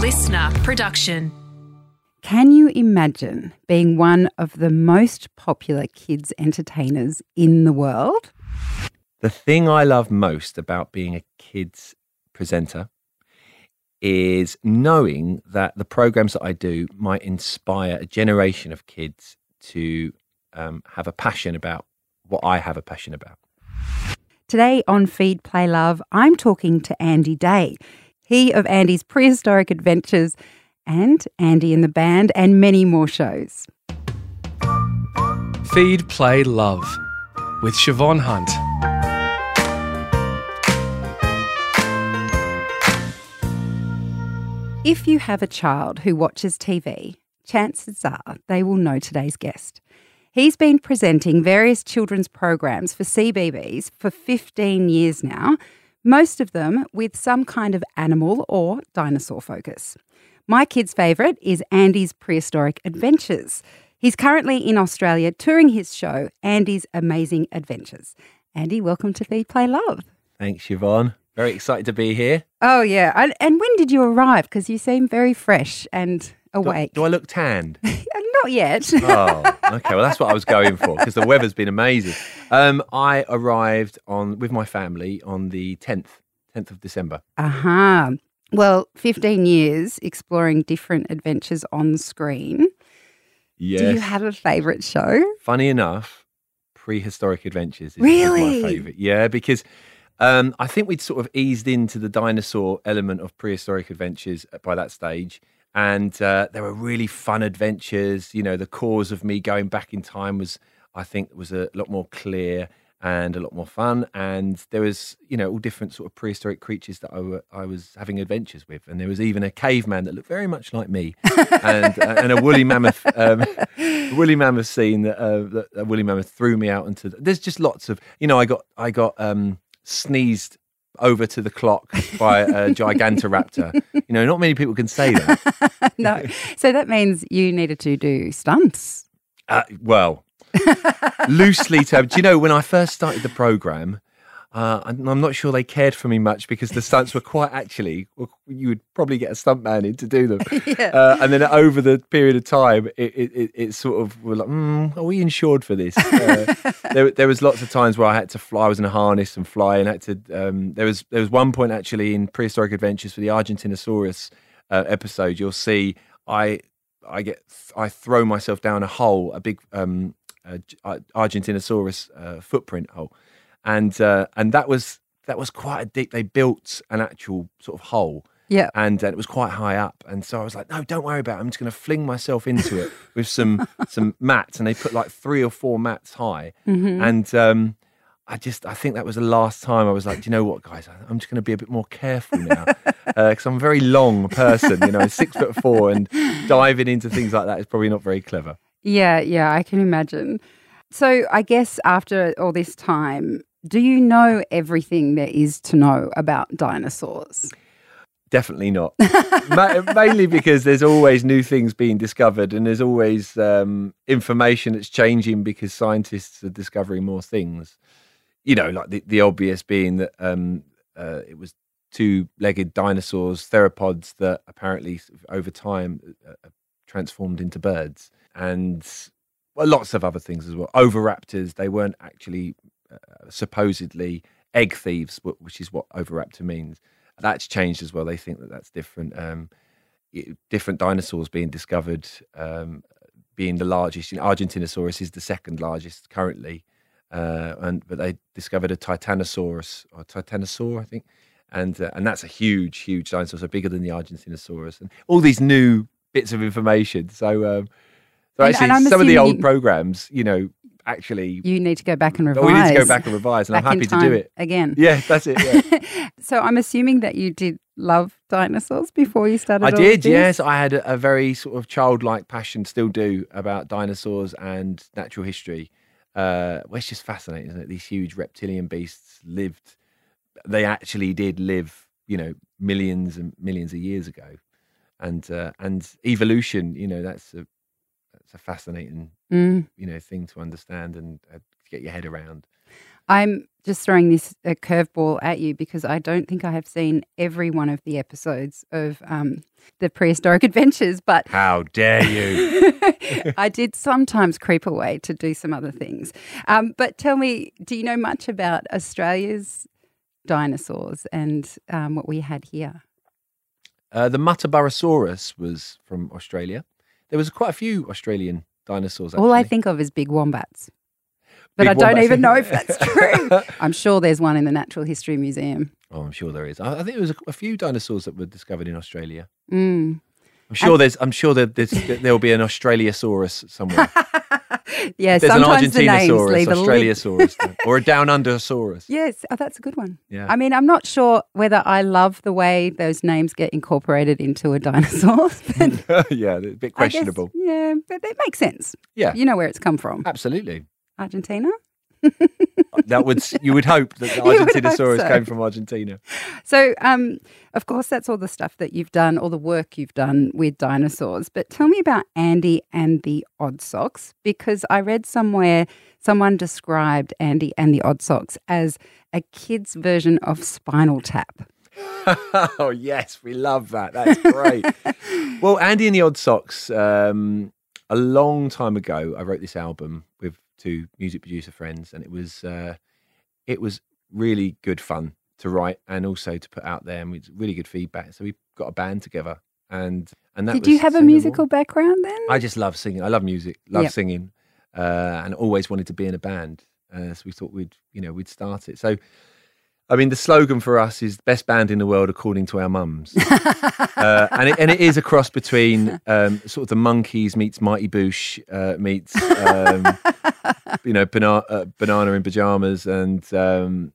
LiSTNR production. Can you imagine being one of the most popular kids' entertainers in the world? The thing I love most about being a kids presenter is knowing that the programs that I do might inspire a generation of kids to um, have a passion about what I have a passion about. Today on Feed Play Love, I'm talking to Andy Day, he of Andy's Prehistoric Adventures and Andy and the Band, and many more shows. Feed Play Love with Siobhan Hunt. If you have a child who watches TV, chances are they will know today's guest. He's been presenting various children's programs for CBeebies for 15 years now, most of them with some kind of animal or dinosaur focus. My kid's favourite is Andy's Prehistoric Adventures. He's currently in Australia touring his show, Andy's Amazing Adventures. Andy, welcome to Feed Play Love. Thanks, Siobhan. Very excited to be here. Oh, yeah. And, and when did you arrive? Because you seem very fresh and awake. Do, do I look tanned? Not yet. oh, okay. Well, that's what I was going for because the weather's been amazing. Um, I arrived on with my family on the tenth, tenth of December. Aha. Uh-huh. Well, 15 years exploring different adventures on screen. Yes. Do you have a favourite show? Funny enough, Prehistoric Adventures is, Really? is my favourite. Yeah, because um, I think we'd sort of eased into the dinosaur element of Prehistoric Adventures by that stage. And uh, there were really fun adventures. You know, the cause of me going back in time was, I think, was a lot more clear and a lot more fun. And there was, you know, all different sort of prehistoric creatures that I, were, I was having adventures with. And there was even a caveman that looked very much like me, and uh, and a woolly mammoth, um, woolly mammoth scene that, uh, that a woolly mammoth threw me out into. The, there's just lots of, you know, I got I got um, sneezed over to the clock by a gigantoraptor. you know, not many people can say that. no. So that means you needed to do stunts. Uh, well, loosely termed. Do you know when I first started the program? Uh, I'm I'm not sure they cared for me much because the stunts were quite actually. You would probably get a stuntman in to do them, uh, and then over the period of time, it it, it, it sort of were like, mm, "Are we insured for this?" Uh, there, there was lots of times where I had to fly. I was in a harness and fly, and had to. Um, there was there was one point actually in prehistoric adventures for the Argentinosaurus uh, episode. You'll see I I get I throw myself down a hole, a big um, uh, Argentinosaurus uh, footprint hole, and uh, and that was that was quite a deep. They built an actual sort of hole, Yeah. and uh, it was quite high up. And so I was like, no, don't worry about it. I'm just going to fling myself into it with some some mats, and they put like three or four mats high, Mm-hmm. and. Um, I just, I think that was the last time I was like, do you know what, guys? I'm just going to be a bit more careful now because I'm a very long person, you know, six foot four, and diving into things like that is probably not very clever. Yeah, yeah, I can imagine. So I guess after all this time, do you know everything there is to know about dinosaurs? Definitely not. Ma- mainly because there's always new things being discovered, and there's always um, information that's changing because scientists are discovering more things. You know, like the, the obvious being that um, uh, it was two-legged dinosaurs, theropods, that apparently over time uh, uh, transformed into birds, and well, lots of other things as well. Oviraptors, they weren't actually supposedly egg thieves, which is what oviraptor means. That's changed as well. They think that that's different. Um, different dinosaurs being discovered, um, being the largest. You know, Argentinosaurus is the second largest currently, uh, and but they discovered a Titanosaurus or Titanosaur, I think, and uh, and that's a huge, huge dinosaur, so bigger than the Argentinosaurus, and all these new bits of information. So, um, so actually, some of the old programs, you know, actually, You need to go back and revise. oh, we need to go back and revise, and I'm back in happy to do it. again. Yeah, that's it. Yeah. so I'm assuming that you did love dinosaurs before you started. I did, yes. I had a, a very sort of childlike passion, still do, about dinosaurs and natural history. Uh, well, it's just fascinating, isn't it? These huge reptilian beasts lived, they actually did live, you know, millions and millions of years ago. And uh, and evolution, you know, that's a that's a fascinating, Mm. you know, thing to understand and uh, to get your head around. I'm just throwing this a curveball at you because I don't think I have seen every one of the episodes of um, the prehistoric adventures, but How dare you? I did sometimes creep away to do some other things. Um, but tell me, do you know much about Australia's dinosaurs and um, what we had here? Uh, the Muttaburrasaurus was from Australia. There was quite a few Australian dinosaurs. Actually. All I think of is big wombats. But Big I don't even know if that's true. I'm sure there's one in the Natural History Museum. Oh, I'm sure there is. I, I think there was a, a few dinosaurs that were discovered in Australia. Mm. I'm sure there's. I'm sure that that there will be an Australiasaurus somewhere. Yeah, There's an sometimes the names Argentinosaurus, leave. Australiasaurus, or a Down Undersaurus. Yes, oh, that's a good one. Yeah. I mean, I'm not sure whether I love the way those names get incorporated into a dinosaur. yeah, a bit I guess- questionable. yeah, but it makes sense. Yeah, You know where it's come from. absolutely. Argentina? That would you would hope that the Argentinosaurus so. came from Argentina. So, um, of course, that's all the stuff that you've done, all the work you've done with dinosaurs. But tell me about Andy and the Odd Socks, because I read somewhere someone described Andy and the Odd Socks as a kid's version of Spinal Tap. oh yes, we love that. That's great. well, Andy and the Odd Socks. Um, a long time ago, I wrote this album with two music producer friends, and it was uh, it was really good fun to write and also to put out there, and it's really good feedback. So we got a band together, and and that Did you have a No More. musical background then? I just love singing. I love music. Love Yep. singing, uh, and always wanted to be in a band. Uh, so we thought we'd, you know, we'd start it. So, I mean, the slogan for us is "best band in the world according to our mums," uh, and it, and it is a cross between um, sort of the Monkees meets Mighty Boosh uh, meets, um, you know, banana, uh, banana in pajamas, and um,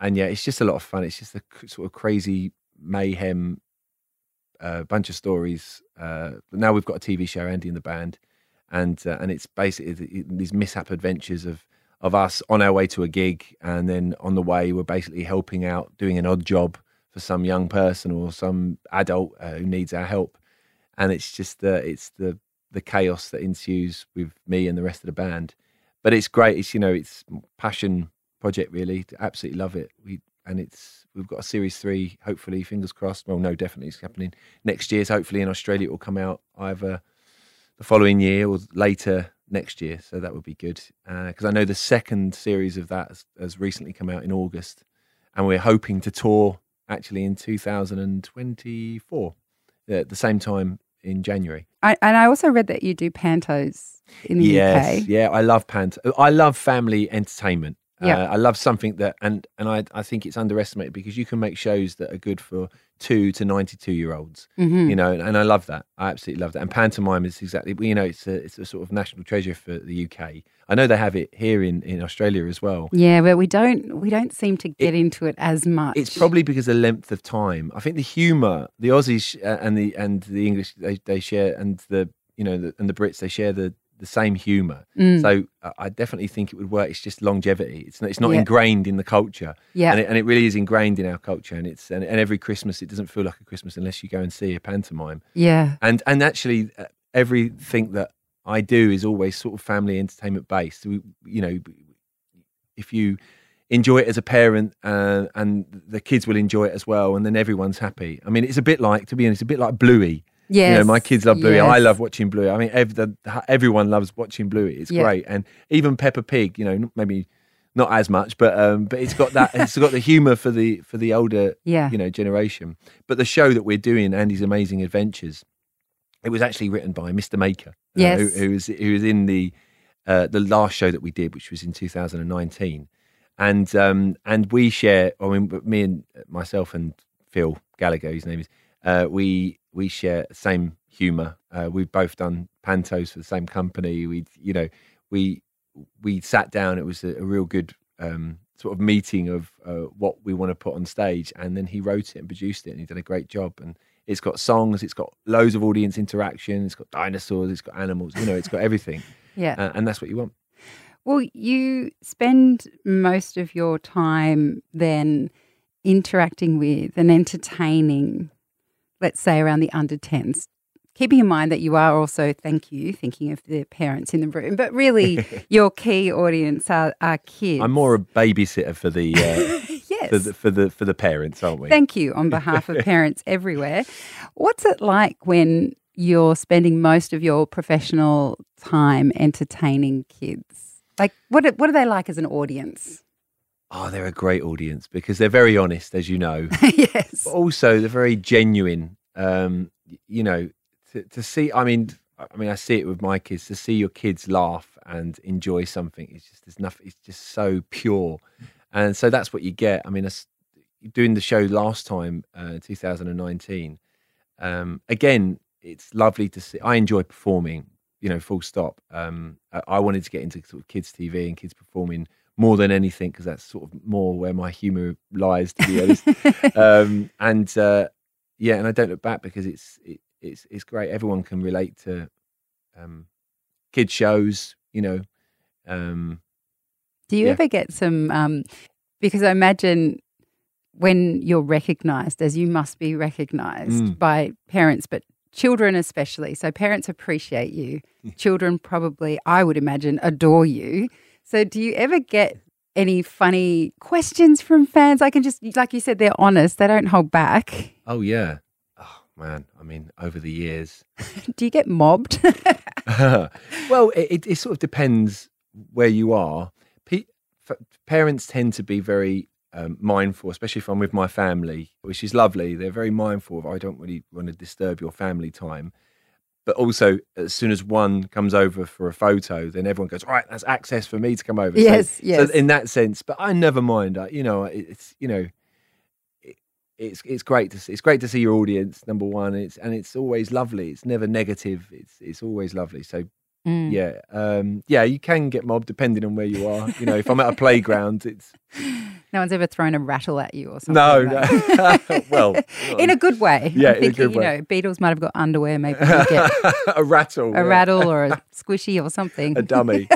and yeah, it's just a lot of fun. It's just a sort of crazy mayhem a bunch of stories. Uh, but now we've got a TV show, Andy and the Band, and uh, and it's basically these mishap adventures of of us on our way to a gig, and then on the way we're basically helping out, doing an odd job for some young person or some adult uh, who needs our help, and it's just the it's the the chaos that ensues with me and the rest of the band. But it's great. It's you know it's passion project really. Absolutely love it. We and it's we've got a series three. Hopefully, fingers crossed. Well, no, definitely it's happening next year. So hopefully in Australia it will come out either the following year or later next year. So that would be good because I know the second series of that has, has recently come out in August, and we're hoping to tour actually in 2024 uh, at the same time in January. I, and I also read that you do pantos in the yes, UK. yeah, I love pant. I love family entertainment. Yeah. Uh, I love something that, and and I I think it's underestimated because you can make shows that are good for two to ninety two year olds. Mhm. You know, and I love that. I absolutely love that. And pantomime is exactly, you know, it's a it's a sort of national treasure for the UK. I know they have it here in in Australia as well. Yeah, but we don't we don't seem to get into it as much. It's probably because of the length of time. I think the humour, the Aussies uh, and the and the English they, they share, and the you know the, and the Brits they share the the same humour. Mm. So uh, I definitely think it would work. It's just longevity. It's not, it's not Yeah. ingrained in the culture, yeah. and, it, and it really is ingrained in our culture. And it's and, and every Christmas it doesn't feel like a Christmas unless you go and see a pantomime. yeah. And and actually uh, everything that I do is always sort of family entertainment based. We, you know, if you enjoy it as a parent uh, and the kids will enjoy it as well, and then everyone's happy. I mean, it's a bit like, to be honest, a bit like Bluey. Yes. You know, my kids love Bluey. yes. I love watching Bluey. I mean, ev- the, everyone loves watching Bluey. It's Yeah. great, and even Peppa Pig. You know, maybe not as much, but um, but it's got that. it's got the humour for the for the older Yeah. you know generation. But the show that we're doing, Andy's Amazing Adventures, it was actually written by Mr. Maker, uh, Yes. who, who was who was in the uh, the last show that we did, which was in 2019, and um, and we share. I mean, me and myself and Phil Gallagher, his name is, uh, we we share the same humour. Uh, we've both done pantos for the same company. We, you know, we we sat down. It was a, a real good um, sort of meeting of uh, what we want to put on stage, and then he wrote it and produced it, and he did a great job. And it's got songs, it's got loads of audience interaction, it's got dinosaurs, it's got animals. You know, it's got everything, Yeah. uh, and that's what you want. Well, you spend most of your time then interacting with and entertaining, let's say, around the under 10s keeping in mind that you are also, thank you, thinking of the parents in the room, but really your key audience are, are kids. I'm more a babysitter for the, uh, yes. for the for the for the parents, aren't we? Thank you on behalf of parents everywhere. What's it like when you're spending most of your professional time entertaining kids? Like, what what are they like as an audience? Oh, they're a great audience because they're very honest, as you know. yes. But also, they're very genuine. Um, you know, to, to see. I mean, I mean, I see it with my kids. To see your kids laugh and enjoy something, it's just there's nothing. It's just so pure, and so that's what you get. I mean, as- doing the show last time, uh, 2019. Um, again, it's lovely to see. I enjoy performing. You know, full stop. Um, I, I wanted to get into sort of kids TV and kids performing more than anything because that's sort of more where my humour lies, to be honest. um, and uh, yeah, and I don't look back because it's it, it's it's great. Everyone can relate to um, kid shows. You know, um, Do you Yeah. ever get some? Um, because I imagine when you're recognised, as you must be recognised Mm. by parents, but children especially. So parents appreciate you. children probably, I would imagine, adore you. So do you ever get any funny questions from fans? I can just, like you said, they're honest. They don't hold back. oh yeah, oh man. I mean, over the years, Do you get mobbed? well, it, it, sort of depends where you are. Parents tend to be very um, mindful, especially if I'm with my family, which is lovely. They're very mindful of I don't really want to disturb your family time. But also, as soon as one comes over for a photo, then everyone goes, right, that's access for me to come over. So- Yes, yes. So in that sense, but I never mind. I, you know, it's you know, it's it's great to see. It's great to see your audience. Number one, it's and it's always lovely. It's never negative. It's it's always lovely. So Mm. yeah, um, yeah, you can get mobbed depending on where you are. You know, if I'm at a playground, it's No one's ever thrown a rattle at you or something. no, like- no. well, in a good way. Yeah, I'm in a thinking, you way. know, Beatles might have got underwear. Maybe get a rattle, a yeah. rattle or a squishy or something. a dummy,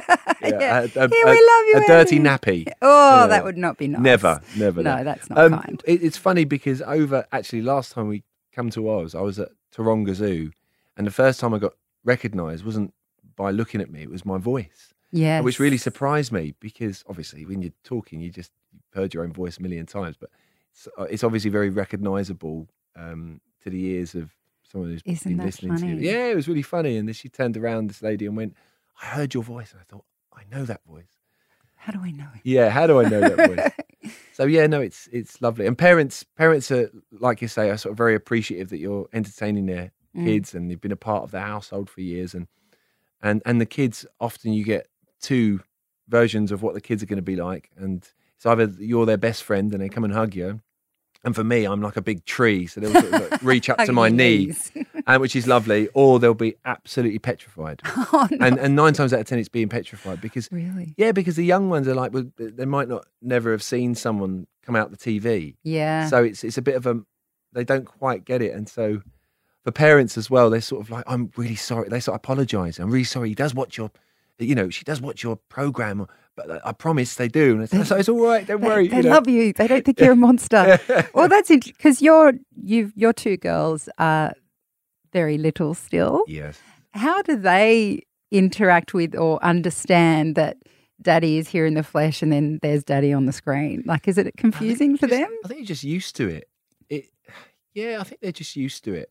Yeah. a, a, Here, we love you, a dirty Andy. nappy. Oh, Yeah. that would not be nice. Never, never. No, no. that's not Um, kind. it, it's funny because over actually last time we come to Oz, I was at Taronga Zoo, and the first time I got recognised wasn't by looking at me; it was my voice, Yes. which really surprised me because obviously when you're talking, you just you've heard your own voice a million times, but it's, uh, it's obviously very recognisable um, to the ears of someone who's Isn't been listening to funny? you. Yeah, it was really funny, and then she turned around, this lady, and went, "I heard your voice," and I thought, "I know that voice." How do I know? Yeah, how do I know that voice? So yeah, no, it's it's lovely. And parents parents are like you say are sort of very appreciative that you're entertaining their Mm. kids and you've been a part of the household for years and and and the kids often you get two versions of what the kids are going to be like and it's either you're their best friend and they come and hug you and for me I'm like a big tree so they'll sort of like reach up to my knee knees. and uh, which is lovely or they'll be absolutely petrified oh, no. and and nine times out of ten it's being petrified because really? yeah, because the young ones are like, well, they might not never have seen someone come out the TV, Yeah. so it's it's a bit of a they don't quite get it, and so for parents as well, they're sort of like, I'm really sorry. They sort of apologise. I'm really sorry. He does watch your, you know, she does watch your program, but uh, I promise they do. And it's, so it's all right. Don't they, worry. they you know. love you. They don't think you're a monster. well, that's it because your you your two girls are very little still. yes. How do they interact with or understand that daddy is here in the flesh and then there's daddy on the screen? Like, is it confusing for Just- them? I think you're just used to it. It, yeah, I think they're just used to it.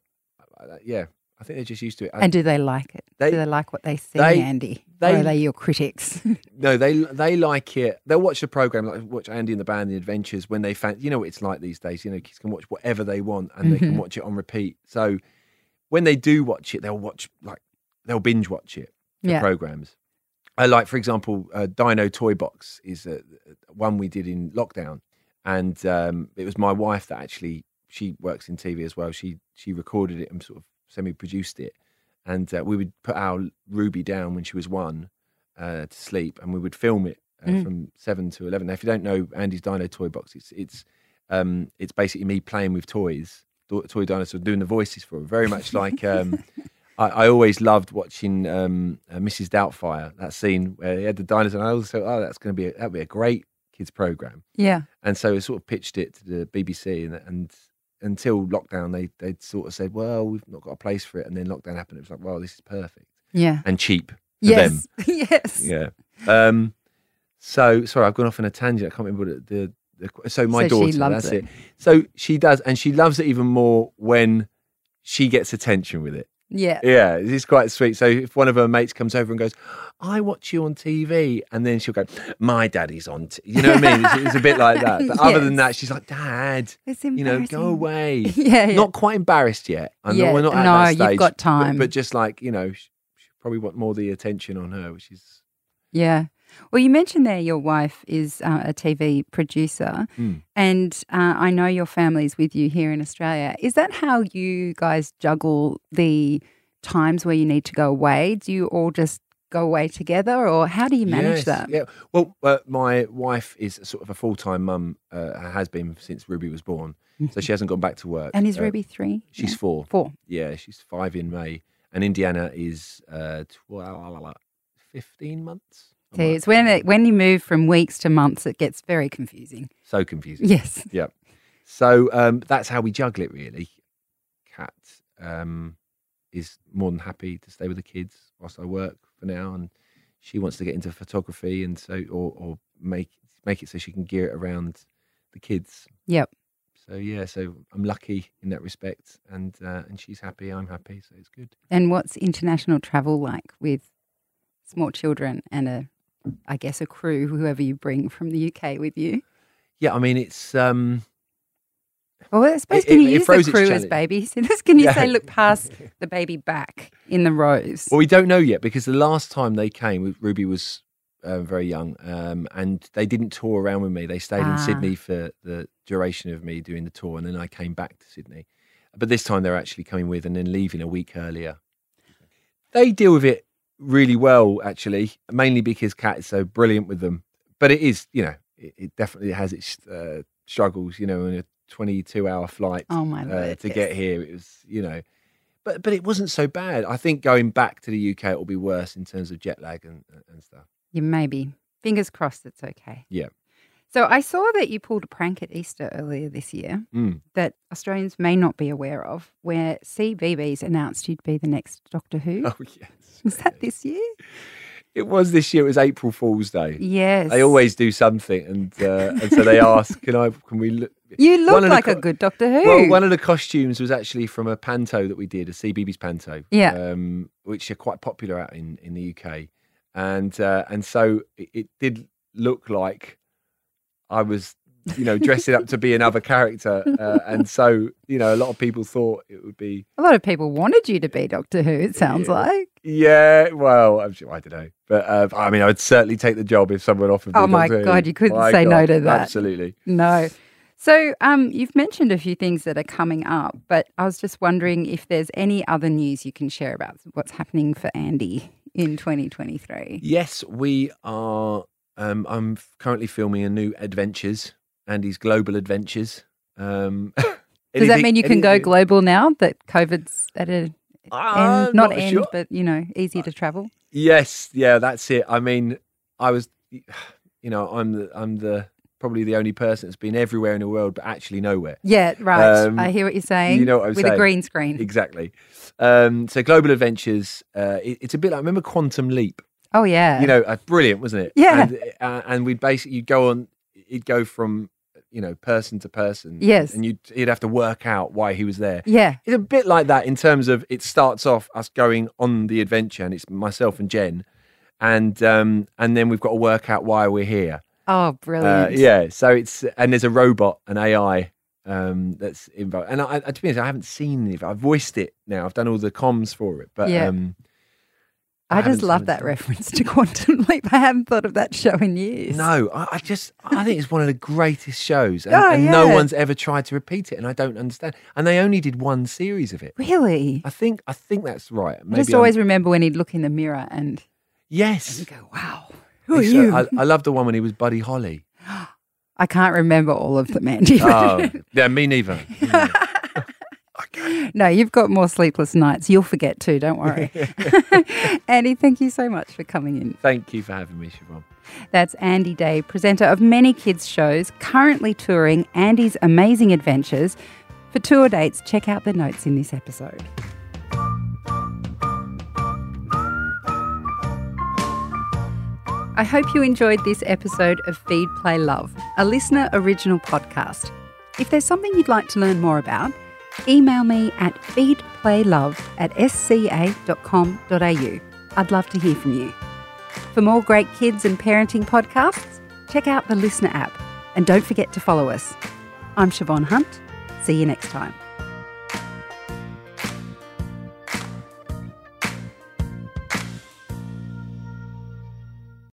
Yeah, I think they're just used to it. I- And do they like it? They- do they like what they see, they- Andy? they- or are they your critics? No, they they like it. They'll watch the program, like watch Andy and the Band, the Adventures when they fan. You know what it's like these days. You know, kids can watch whatever they want and they can Mhm. watch it on repeat. So when they do watch it, they'll watch like they'll binge watch it. The Yeah. programs. I like, for example, uh, Dino Toy Box is uh, one we did in lockdown, and um, it was my wife that actually she works in TV as well. She she recorded it and sort of semi-produced it, and uh, we would put our Ruby down when she was one uh, to sleep, and we would film it uh, Mm. from seven to eleven. Now, if you don't know Andy's Dino Toy Box, it's it's um, it's basically me playing with toys, toy dinosaurs, doing the voices for them, very much like. Um, I, I always loved watching um, uh, Mrs. Doubtfire. That scene where he had the dinosaur. And I always thought, oh, that's going to be a, that'd be a great kids program. yeah. And so I sort of pitched it to the BBC, and and until lockdown, they they sort of said, "Well, we've not got a place for it," and then lockdown happened. It was like, "Well, this is perfect Yeah. and cheap for them." Yes. yes. Yeah. Um, so sorry, I've gone off on a tangent. I can't remember what the the, the so my So she daughter. loves that's it. it. So she does, and she loves it even more when she gets attention with it. Yeah. Yeah, it's quite sweet. So if one of her mates comes over and goes, "I watch you on TV," and then she'll go, "My daddy's on," t-. you know what I mean? It's, it's a bit like that. But other than that, she's like, "Dad, you know, go away." Yeah. yeah. Not quite embarrassed yet. I know Yeah, we're not at no, that you've stage. got but- time. but, just like you know, she, she probably want more the attention on her, which is Yeah. Well, you mentioned there your wife is uh, a TV producer, Mm. and uh, I know your family's with you here in Australia. Is that how you guys juggle the times where you need to go away? Do you all just go away together, or how do you manage Yes, that? Yeah. Well, uh, my wife is sort of a full time mum, uh, has been since Ruby was born. So she hasn't gone back to work. Mm-hmm. And is Uh, Ruby three? She's Yeah. four. four. Yeah, she's five in May. And Indiana is uh, 12, 15 months. It's when it, when you move from weeks to months, it gets very confusing. So confusing. Yes. Yep. So um, that's how we juggle it, really. Kat um, is more than happy to stay with the kids whilst I work for now, and she wants to get into photography and so, or, or make make it so she can gear it around the kids. Yep. So yeah, so I'm lucky in that respect, and uh, and she's happy, I'm happy, so it's good. And what's international travel like with small children and a, I guess, a crew, whoever you bring from the UK with you? Yeah, I mean it's um, Well, I suppose It- can it- you it use throws the crew as babies? Can you Yeah. say look past the baby back in the rows? Well, we don't know yet because the last time they came, Ruby was uh, very young, um, and they didn't tour around with me. They stayed Ah. in Sydney for the duration of me doing the tour, and then I came back to Sydney. But this time they're actually coming with and then leaving a week earlier. They deal with it really well, actually, mainly because Cat is so brilliant with them. But it is, you know, it, it definitely has its uh, struggles. You know, in a 22 hour flight oh my uh, lord! to yes. get here. It was, you know, but but it wasn't so bad. I think going back to the UK, it will be worse in terms of jet lag and and stuff. You maybe fingers crossed it's okay. Yeah. So I saw that you pulled a prank at Easter earlier this year Mm. that Australians may not be aware of, where CBeebies announced you'd be the next Doctor Who. Oh yes, Was that this year? it was this year. It was April Fool's Day. Yes. They always do something, and uh, and so they ask, "Can I? Can we?" Look? You look like a good Doctor Who. Well, one of the costumes was actually from a panto that we did, a CBeebies panto, Yeah. um, which are quite popular out in, in the UK, and uh, and so it, it did look like I was, you know, dressing up to be another character, uh, and so you know, a lot of people thought it would be, a lot of people wanted you to be Doctor Who. It sounds Yeah. like. yeah, well, I'm sure, I don't know, but uh, I mean, I would certainly take the job if someone offered me. Oh my Doctor Who. God, you couldn't My say no to that. Absolutely. No. So, um, you've mentioned a few things that are coming up, but I was just wondering if there's any other news you can share about what's happening for Andy in 2023. Yes, we are. Um, I'm currently filming a new Adventures, Andy's Global Adventures. Um, Does that mean you can go global now that COVID's at a Ah, end, not, end, sure. but you know, easy to travel? Yes, yeah, that's it. I mean, I was, you know, I'm the, I'm the probably the only person that's been everywhere in the world, but actually nowhere. Yeah, right. Um, I hear what you're saying. you know what I'm With a green screen. Exactly. Um, so Global Adventures, uh, it- it's a bit like remember Quantum Leap. Oh yeah. you know, uh, brilliant, wasn't it? Yeah. And, uh, and we'd basically you'd go on, you'd go from you know person to person. Yes. And you'd you'd have to work out why he was there. yeah. It's a bit like that in terms of it starts off us going on the adventure, and it's myself and Jen, and um and then we've got to work out why we're here. Oh, Uh, brilliant. yeah. So it's and there's a robot, an AI. Um, that's involved, and I, I, to be honest, I haven't seen it. I've voiced it now. I've done all the comms for it, but Yeah. um, I, just love that reference to Quantum Leap. I haven't thought of that show in years. No, I, I just I think it's one of the greatest shows, and, Oh, and no yeah. one's ever tried to repeat it, and I don't understand. And they only did one series of it. Really? I think I think that's right. I Maybe just I'm- always remember when he'd look in the mirror and yes. go, wow, who are you? I, I love the one when he was Buddy Holly. I can't remember all of them, Andy. Oh, yeah, me neither. no, you've got more sleepless nights. You'll forget too, don't worry. Andy, thank you so much for coming in. Thank you for having me, Siobhan. That's Andy Day, presenter of many kids' shows, currently touring Andy's Amazing Adventures. For tour dates, check out the notes in this episode. I hope you enjoyed this episode of Feed Play Love, a LiSTNR original podcast. If there's something you'd like to learn more about, email me at feedplaylove at sca.com.au. I'd love to hear from you. For more great kids and parenting podcasts, check out the LiSTNR app and don't forget to follow us. I'm Siobhan Hunt. See you next time.